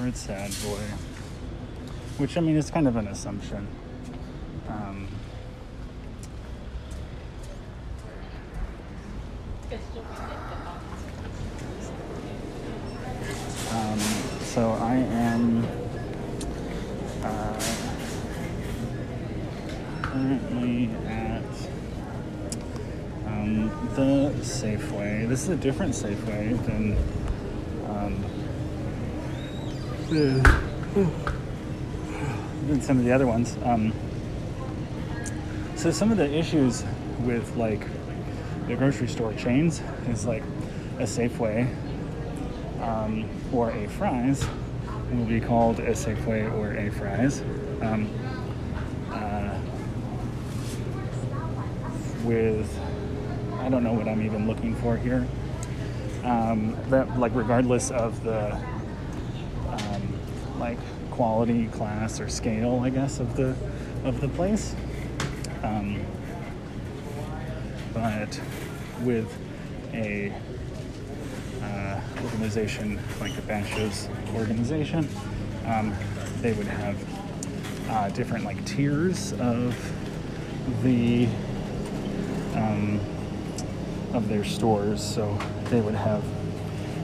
favorite sad boy. Which, I mean, is kind of an assumption. Um, um, so I am uh, currently at um, the Safeway. This is a different Safeway than than some of the other ones. Um, so some of the issues with like the grocery store chains is like a Safeway um, or a Fry's will be called a Safeway or a Fry's. Um, uh, with I don't know what I'm even looking for here. Um, that like regardless of the like quality, class, or scale, I guess of the of the place. Um, but with a uh, organization like the Bashas organization, um, they would have uh, different like tiers of the um, of their stores. So they would have,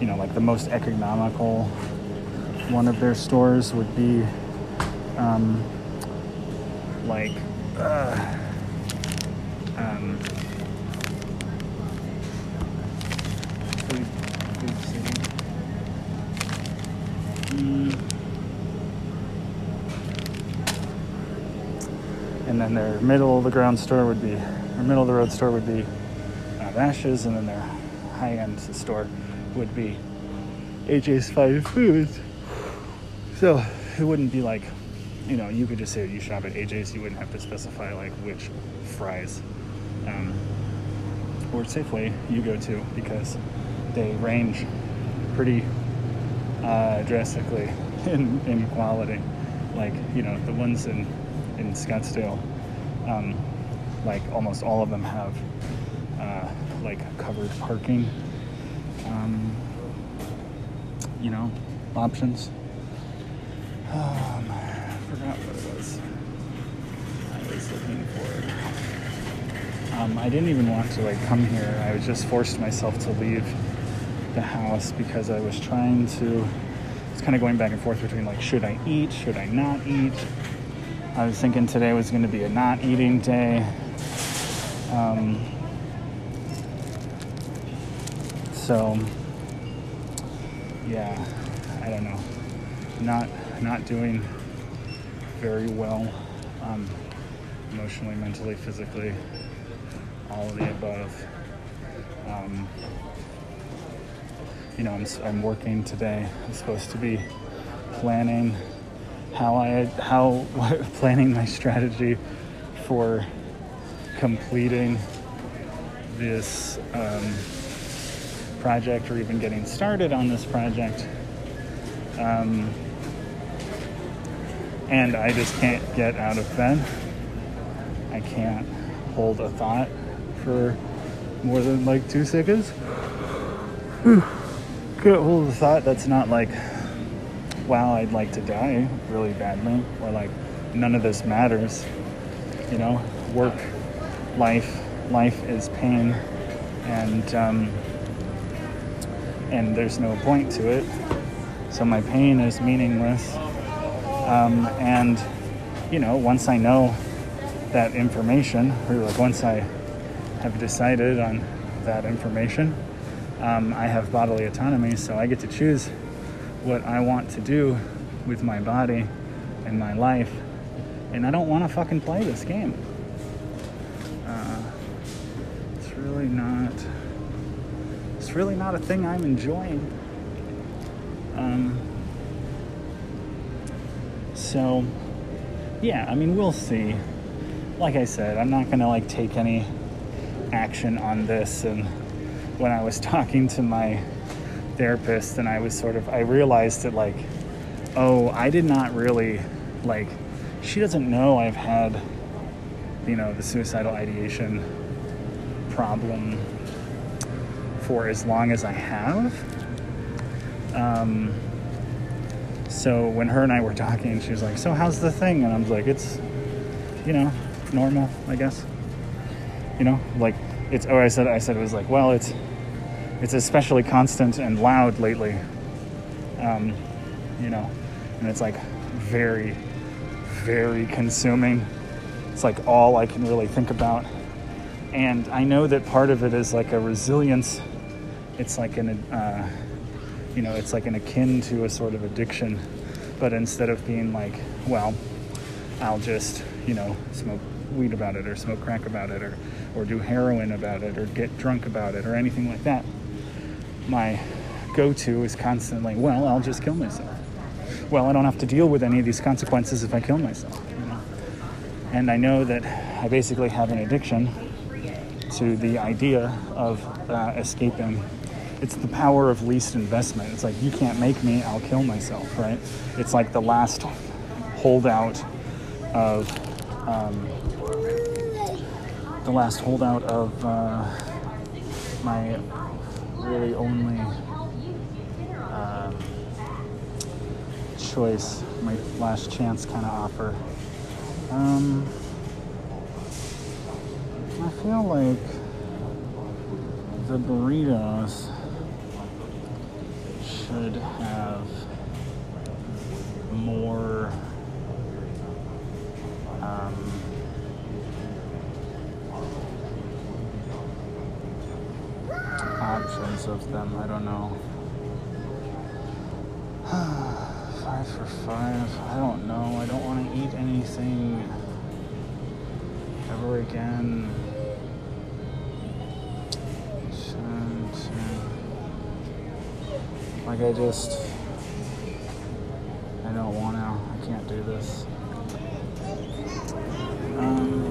you know, like the most economical one of their stores would be um, like. Uh, um. Mm. And then their middle of the ground store would be, or middle of the road store would be uh, Bashas', and then their high end store would be AJ's Fine Foods. So it wouldn't be like, you know, you could just say you shop at AJ's, you wouldn't have to specify like which Fry's um, or Safeway you go to because they range pretty uh, drastically in, in quality. Like, you know, the ones in, in Scottsdale, um, like almost all of them have uh, like covered parking, um, you know, options. Um, I forgot what it was I was looking for. Um, I didn't even want to like come here. I was just forced myself to leave the house because I was trying to. It's kind of going back and forth between like, should I eat? Should I not eat? I was thinking today was going to be a not eating day. Um, so, yeah, I don't know. Not not doing very well, um, emotionally, mentally, physically, all of the above. Um, you know, I'm, I'm working today. I'm supposed to be planning how I how planning my strategy for completing this um, project or even getting started on this project. Um, and I just can't get out of bed. I can't hold a thought for more than like two seconds. can't hold a thought that's not like, wow, I'd like to die really badly, or like, none of this matters. You know, work, life, life is pain, and um, and there's no point to it. So my pain is meaningless. Um, and you know, once I know that information, or like once I have decided on that information, um, I have bodily autonomy, so I get to choose what I want to do with my body and my life. And I don't want to fucking play this game. Uh, it's really not. It's really not a thing I'm enjoying. Um, so, yeah, I mean, we'll see. Like I said, I'm not gonna like take any action on this. And when I was talking to my therapist, and I was sort of, I realized that like, oh, I did not really like. She doesn't know I've had, you know, the suicidal ideation problem for as long as I have. Um, so when her and I were talking, she was like, "So how's the thing?" And I was like, "It's, you know, normal, I guess." You know, like it's. Oh, I said, I said it was like, well, it's, it's especially constant and loud lately. Um, you know, and it's like very, very consuming. It's like all I can really think about. And I know that part of it is like a resilience. It's like an, uh, you know, it's like an akin to a sort of addiction. But instead of being like, well, I'll just, you know, smoke weed about it or smoke crack about it or, or do heroin about it or get drunk about it or anything like that, my go to is constantly, well, I'll just kill myself. Well, I don't have to deal with any of these consequences if I kill myself. You know? And I know that I basically have an addiction to the idea of uh, escaping. It's the power of least investment. It's like, you can't make me, I'll kill myself, right? It's like the last holdout of. Um, the last holdout of uh, my really only um, choice, my last chance kind of offer. Um, I feel like the burritos should have more. Um, options of them. I don't know. five for five. I don't know. I don't want to eat anything ever again. Like I just, I don't want to. I can't do this. Um,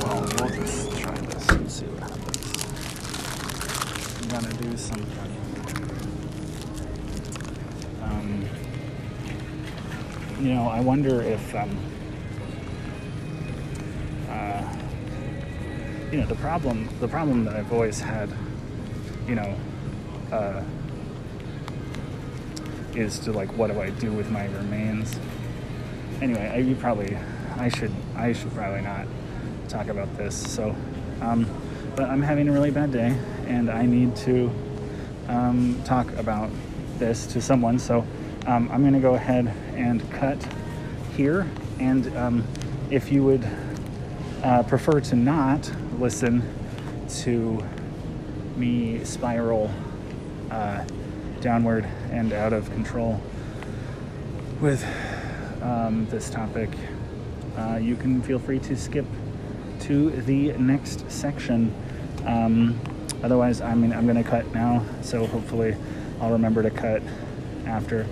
Well, we'll just try this and see what happens. I'm gonna do something. Um you know, I wonder if, um, you know, the problem, the problem that I've always had, you know, uh, is to like, what do I do with my remains? Anyway, I, you probably, I should, I should probably not talk about this. So, um, but I'm having a really bad day, and I need to um, talk about this to someone. So um, I'm going to go ahead and cut here. And um, if you would uh, prefer to not listen to me spiral uh, downward and out of control with um, this topic, uh, you can feel free to skip to the next section. Um, otherwise, I mean, I'm going to cut now, so hopefully I'll remember to cut after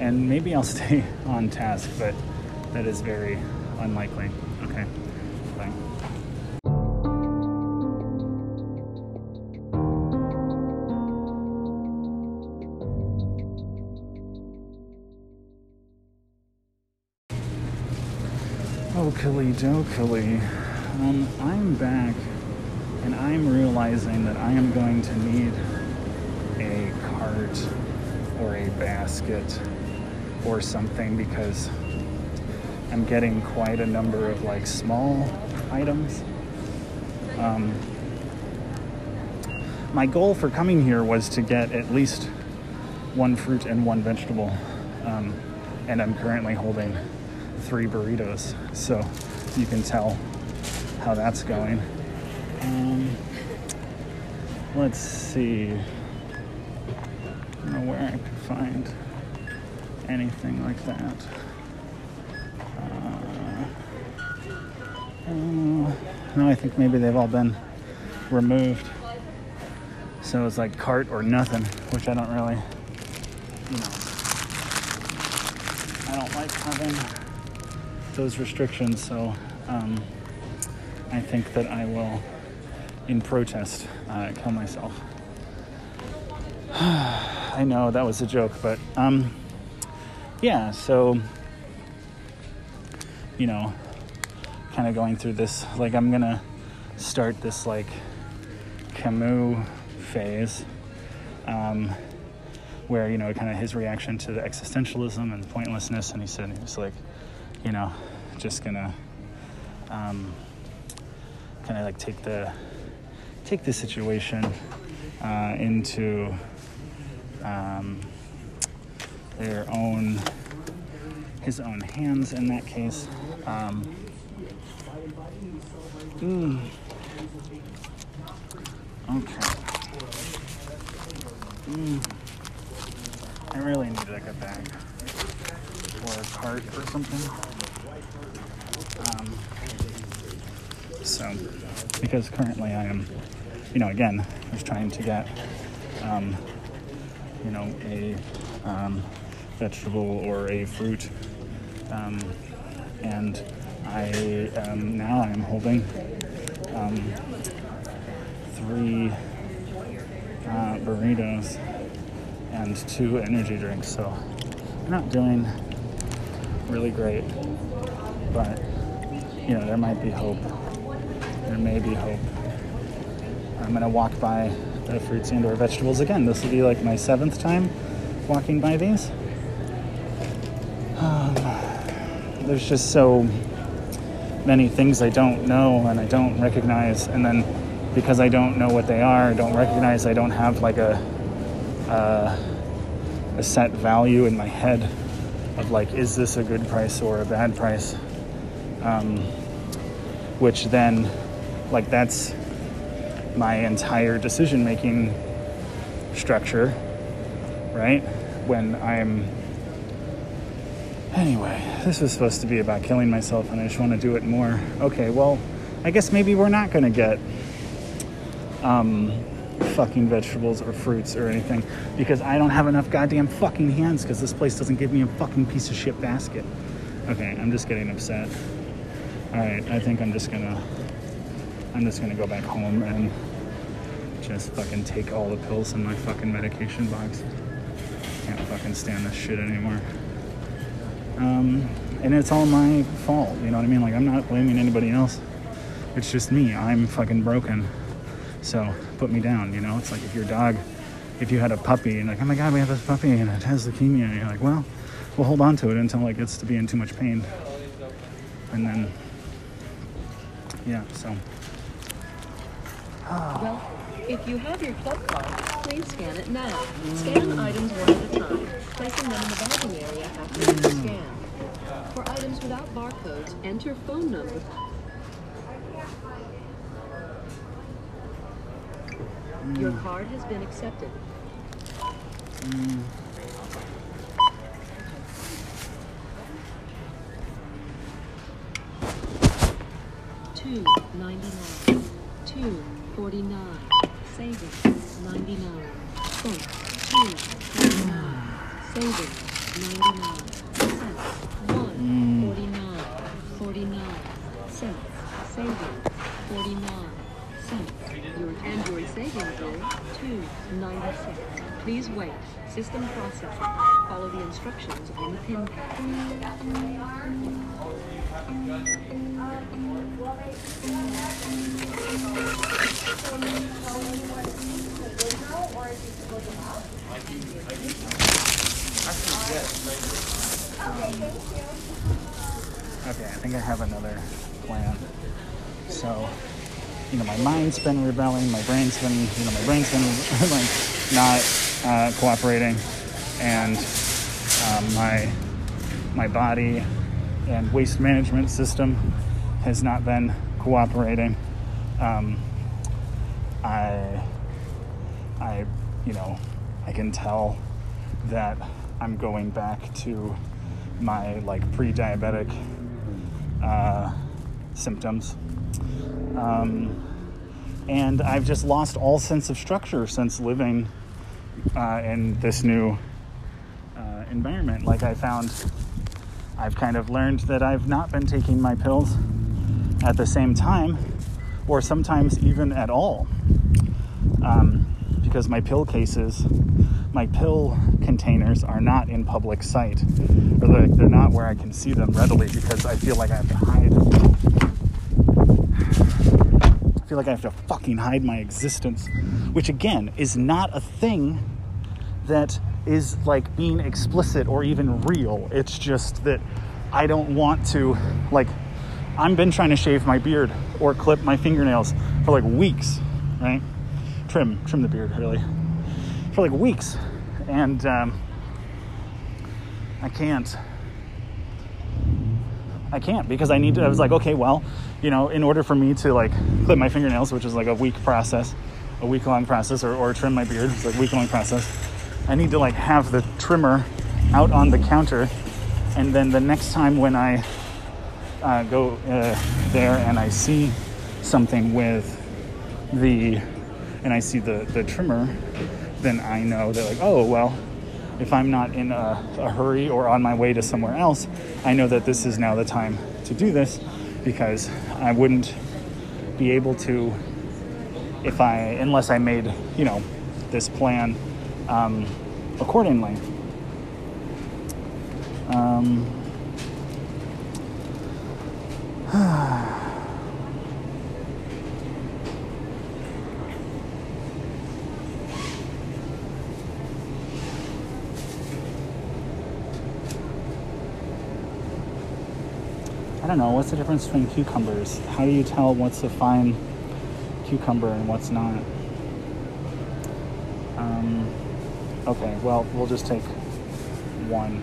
and maybe I'll stay on task, but that is very unlikely. Okay, Okily dokily. Um, I'm back and I'm realizing that I am going to need a cart or a basket or something because I'm getting quite a number of like small items. Um, my goal for coming here was to get at least one fruit and one vegetable. Um, and I'm currently holding three burritos. So you can tell how that's going. Um, let's see. I don't know where I could find anything like that. Uh, uh, no, I think maybe they've all been removed. So it's like cart or nothing, which I don't really, you know, I don't like having those restrictions. So um, I think that I will, in protest, uh, kill myself. I know that was a joke, but um, yeah, so you know, kind of going through this. Like, I'm gonna start this like Camus phase, um, where you know, kind of his reaction to the existentialism and pointlessness, and he said he was like, you know, just gonna um, kind of like take the take the situation uh, into um, their own his own hands in that case. Um, mm. Okay. Mm. I really need like a bag or a cart or something. Um, so, because currently I am, you know, again, I trying to get, um, you know, a um, vegetable or a fruit, um, and I am now I'm holding um, three uh, burritos and two energy drinks. So, I'm not doing really great, but you know, there might be hope. There may be hope. I'm gonna walk by the fruits and or vegetables again. This will be like my seventh time walking by these. Um, there's just so many things I don't know and I don't recognize, and then because I don't know what they are, don't recognize, I don't have like a uh, a set value in my head of like, is this a good price or a bad price? Um, which then, like, that's my entire decision making structure, right? When I'm. Anyway, this was supposed to be about killing myself and I just want to do it more. Okay, well, I guess maybe we're not going to get um, fucking vegetables or fruits or anything because I don't have enough goddamn fucking hands because this place doesn't give me a fucking piece of shit basket. Okay, I'm just getting upset. All right, I think I'm just gonna, I'm just gonna go back home and just fucking take all the pills in my fucking medication box. Can't fucking stand this shit anymore. Um, and it's all my fault, you know what I mean? Like I'm not blaming anybody else. It's just me. I'm fucking broken. So put me down, you know? It's like if your dog, if you had a puppy and like, oh my god, we have this puppy and it has leukemia, and you're like, well, we'll hold on to it until it gets to be in too much pain. And then yeah, so. Well, if you have your club card, please scan it now. Mm. Scan items one at a time, placing them in the bagging area after mm. each scan. For items without barcodes, enter phone number. Mm. Your card has been accepted. Mm. 299, 249, savings, 99, cents, 249, cents, savings, 49, cents. Your Android savings is 296. Please wait. System processing. Follow the instructions on the pin pad. Okay, I think I have another plan. So, you know, my mind's been rebelling, my brain's been, you know, my brain's been like not uh, cooperating, and um, my my body and waste management system has not been cooperating. Um, I, I, you know, I can tell that I'm going back to my like pre-diabetic uh, symptoms. Um, and I've just lost all sense of structure since living uh, in this new uh, environment. Like I found, I've kind of learned that I've not been taking my pills at the same time, or sometimes even at all, um, because my pill cases my pill containers are not in public sight, or like they're not where I can see them readily because I feel like I have to hide. I feel like I have to fucking hide my existence, which again is not a thing that is like being explicit or even real. It's just that I don't want to like I've been trying to shave my beard or clip my fingernails for like weeks, right? Trim, trim the beard really, for like weeks, and um, I can't. I can't because I need to. I was like, okay, well, you know, in order for me to like clip my fingernails, which is like a week process, a week long process, or, or trim my beard, it's like a week long process. I need to like have the trimmer out on the counter, and then the next time when I uh, go uh, there and I see something with the and I see the the trimmer, then I know that like oh well, if I'm not in a, a hurry or on my way to somewhere else, I know that this is now the time to do this because I wouldn't be able to if I unless I made you know this plan um, accordingly. Um, I don't know. What's the difference between cucumbers? How do you tell what's a fine cucumber and what's not? Um, okay, well, we'll just take one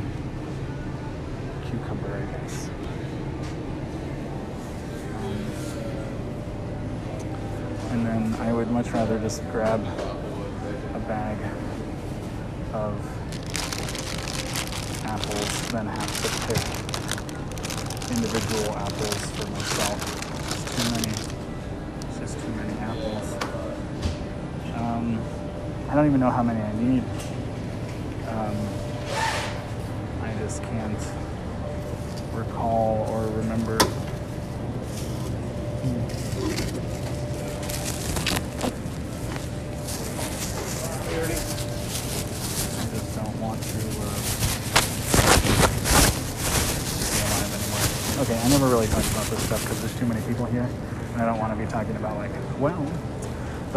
cucumber, I guess. I would much rather just grab a bag of apples than have to pick individual apples for myself. It's too many. It's just too many apples. Um, I don't even know how many I need. Um, I just can't recall or remember. I just don't want to. Uh, be alive anymore. Okay, I never really talked about this stuff because there's too many people here, and I don't want to be talking about like, well,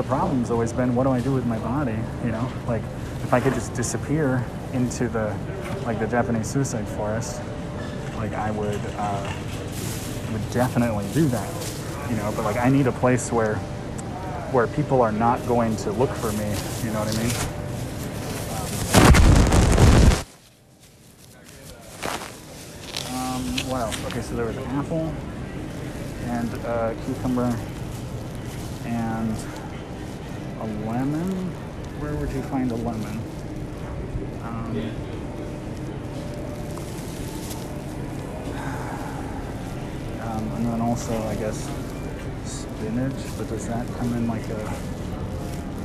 the problem's always been what do I do with my body? You know, like if I could just disappear into the like the Japanese suicide forest, like I would uh, would definitely do that. You know, but like I need a place where where people are not going to look for me. You know what I mean? Um, what else? Okay, so there was an apple and a cucumber and a lemon. Where would you find a lemon? Um, um, and then also, I guess, spinach. But does that come in like a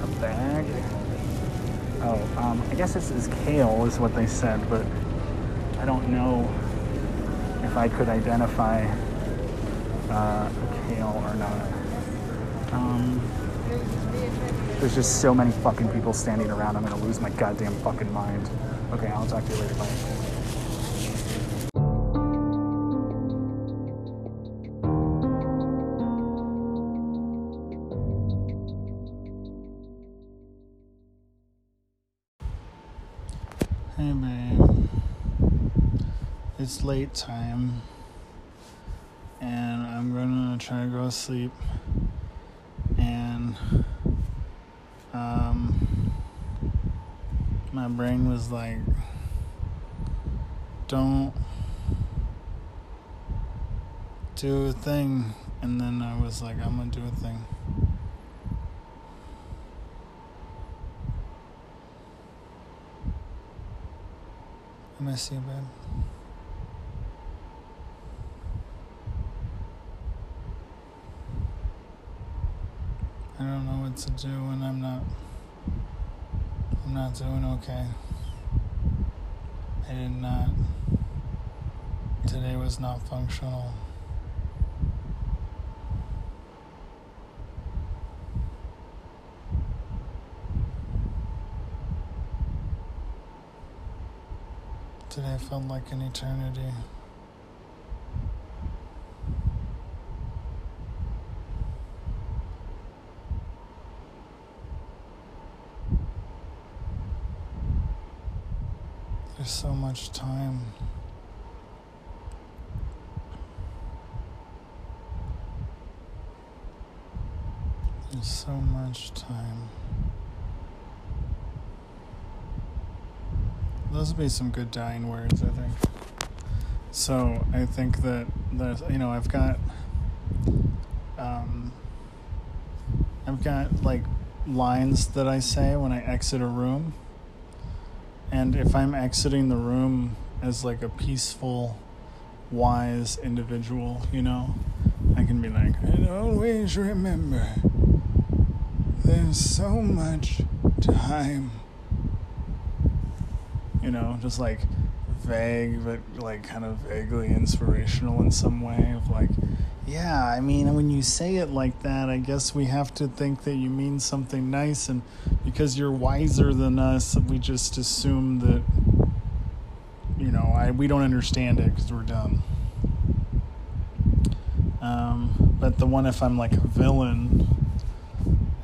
a bag? Oh, um, I guess this is kale, is what they said, but I don't know if I could identify uh, a kale or not. Um, there's just so many fucking people standing around. I'm gonna lose my goddamn fucking mind. Okay, I'll talk to you later. Bye. Hey, babe. It's late time, and I'm gonna try to go to sleep. And um, my brain was like, "Don't do a thing," and then I was like, "I'm gonna do a thing." I miss you, babe. I to do when I'm not I'm not doing okay. I did not today was not functional. Today felt like an eternity. There's so much time. There's so much time. Those would be some good dying words, I think. So I think that there's, you know, I've got, um, I've got like lines that I say when I exit a room. And if I'm exiting the room as like a peaceful, wise individual, you know, I can be like, and always remember there's so much time. You know, just like vague, but like kind of vaguely inspirational in some way of like, yeah, I mean, when you say it like that, I guess we have to think that you mean something nice, and because you're wiser than us, we just assume that, you know, I we don't understand it because we're dumb. Um, but the one if I'm like a villain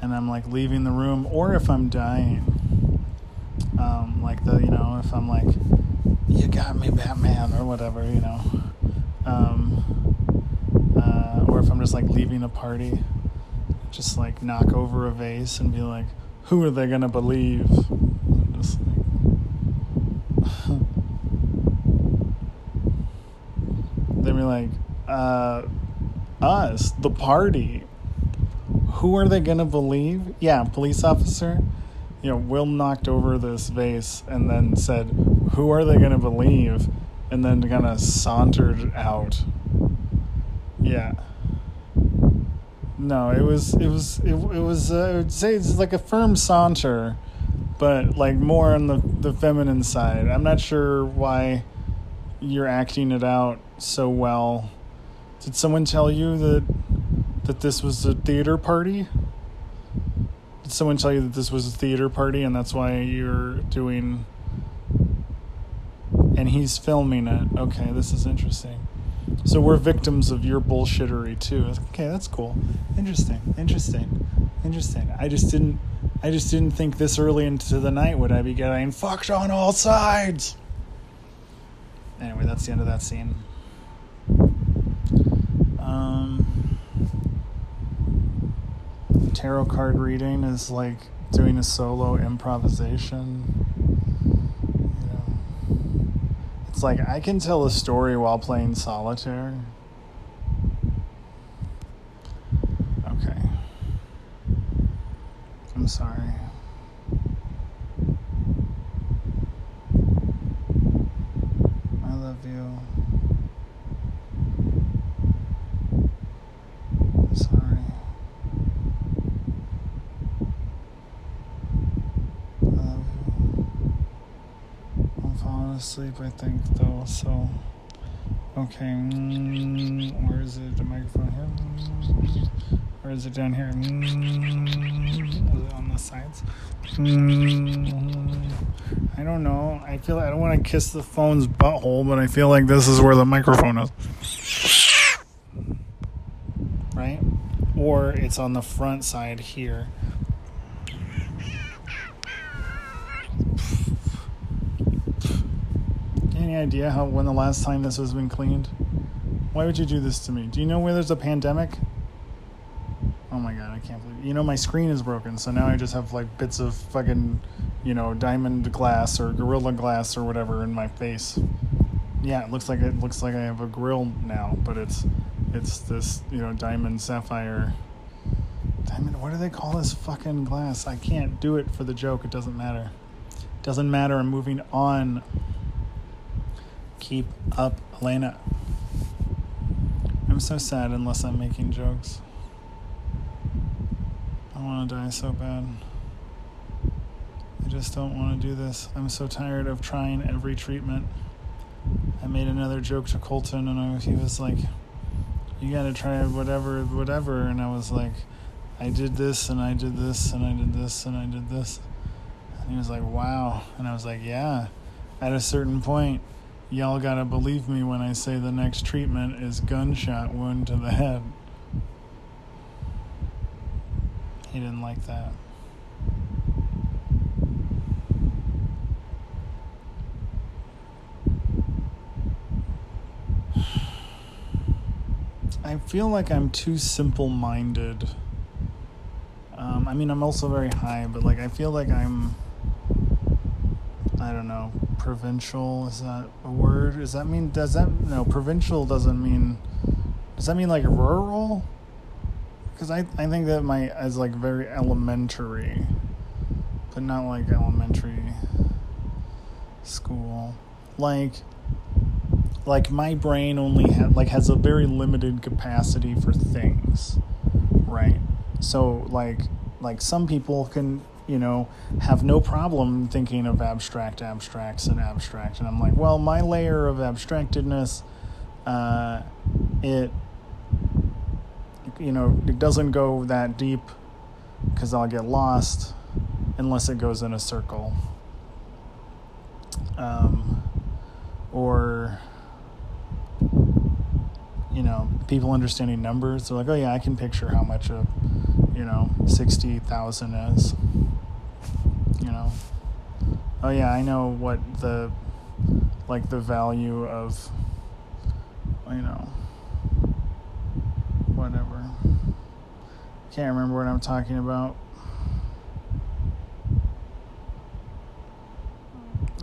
and I'm like leaving the room, or if I'm dying, um, like the you know if I'm like, you got me, Batman, or whatever, you know, um, or if I'm just like leaving a party, just like knock over a vase and be like, who are they gonna believe? Just like, they'd be like, uh, us, the party who are they to believe? Yeah, police officer. You know, Will knocked over this vase and then said, "Who are they to believe?" And then kind of sauntered out. Yeah. No, it was it was it, it was uh, I would say it's like a firm saunter, but like more on the the feminine side. I'm not sure why you're acting it out so well. Did someone tell you that that this was a theater party? Did someone tell you that this was a theater party and that's why you're doing. And he's filming it. Okay, this is interesting. So we're victims of your bullshittery too. Okay, that's cool. Interesting. Interesting. Interesting. I just didn't I just didn't think this early into the night would I be getting fucked on all sides. Anyway, that's the end of that scene. Um tarot card reading is like doing a solo improvisation. You know, it's like I can tell a story while playing solitaire. Okay. I'm sorry. I love you. I'm sorry. I love you. I'm I think, though, so. Okay, mm, where is it? The microphone here? Or is it down here? Mm, it on the sides? Mm, I don't know. I feel I don't want to kiss the phone's butthole, but I feel like this is where the microphone is. Right? Or it's on the front side here. Any idea how when the last time this has been cleaned? Why would you do this to me? Do you know where there's a pandemic? Oh my god, I can't believe You know my screen is broken, so now I just have like bits of fucking, you know, diamond glass or gorilla glass or whatever in my face. Yeah, it looks like it looks like I have a grill now, but it's it's this, you know, diamond sapphire diamond what do they call this fucking glass? I can't do it for the joke, it doesn't matter. Doesn't matter, I'm moving on. Keep up, Elena. I'm so sad unless I'm making jokes. I want to die so bad. I just don't want to do this. I'm so tired of trying every treatment. I made another joke to Colton, and I, he was like, "You got to try whatever, whatever." And I was like, "I did this, and I did this, and I did this, and I did this." And he was like, "Wow," and I was like, "Yeah." At a certain point, y'all gotta believe me when I say the next treatment is gunshot wound to the head. He didn't like that. I feel like I'm too simple minded. Um, I mean, I'm also very high, but like, I feel like I'm. I don't know. Provincial is that a word? Does that mean? Does that no? Provincial doesn't mean. Does that mean like rural? Because I I think that my is like very elementary, but not like elementary school. Like like my brain only ha- like has a very limited capacity for things right so like like some people can you know have no problem thinking of abstract abstracts and abstract and i'm like well my layer of abstractedness uh, it you know it doesn't go that deep because i'll get lost unless it goes in a circle um, or you know, people understanding numbers. They're like, oh yeah, I can picture how much a, you know, sixty thousand is. Oh yeah, I know what the, like the value of, you know, whatever. Can't remember what I'm talking about.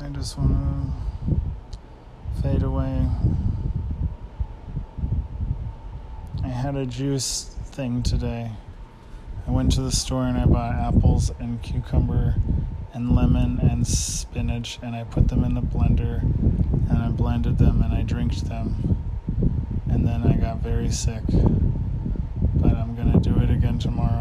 I just want to fade away. I had a juice thing today. I went to the store and I bought apples and cucumber and lemon and spinach and I put them in the blender and I blended them and I drank them. And then I got very sick. But I'm to do it again tomorrow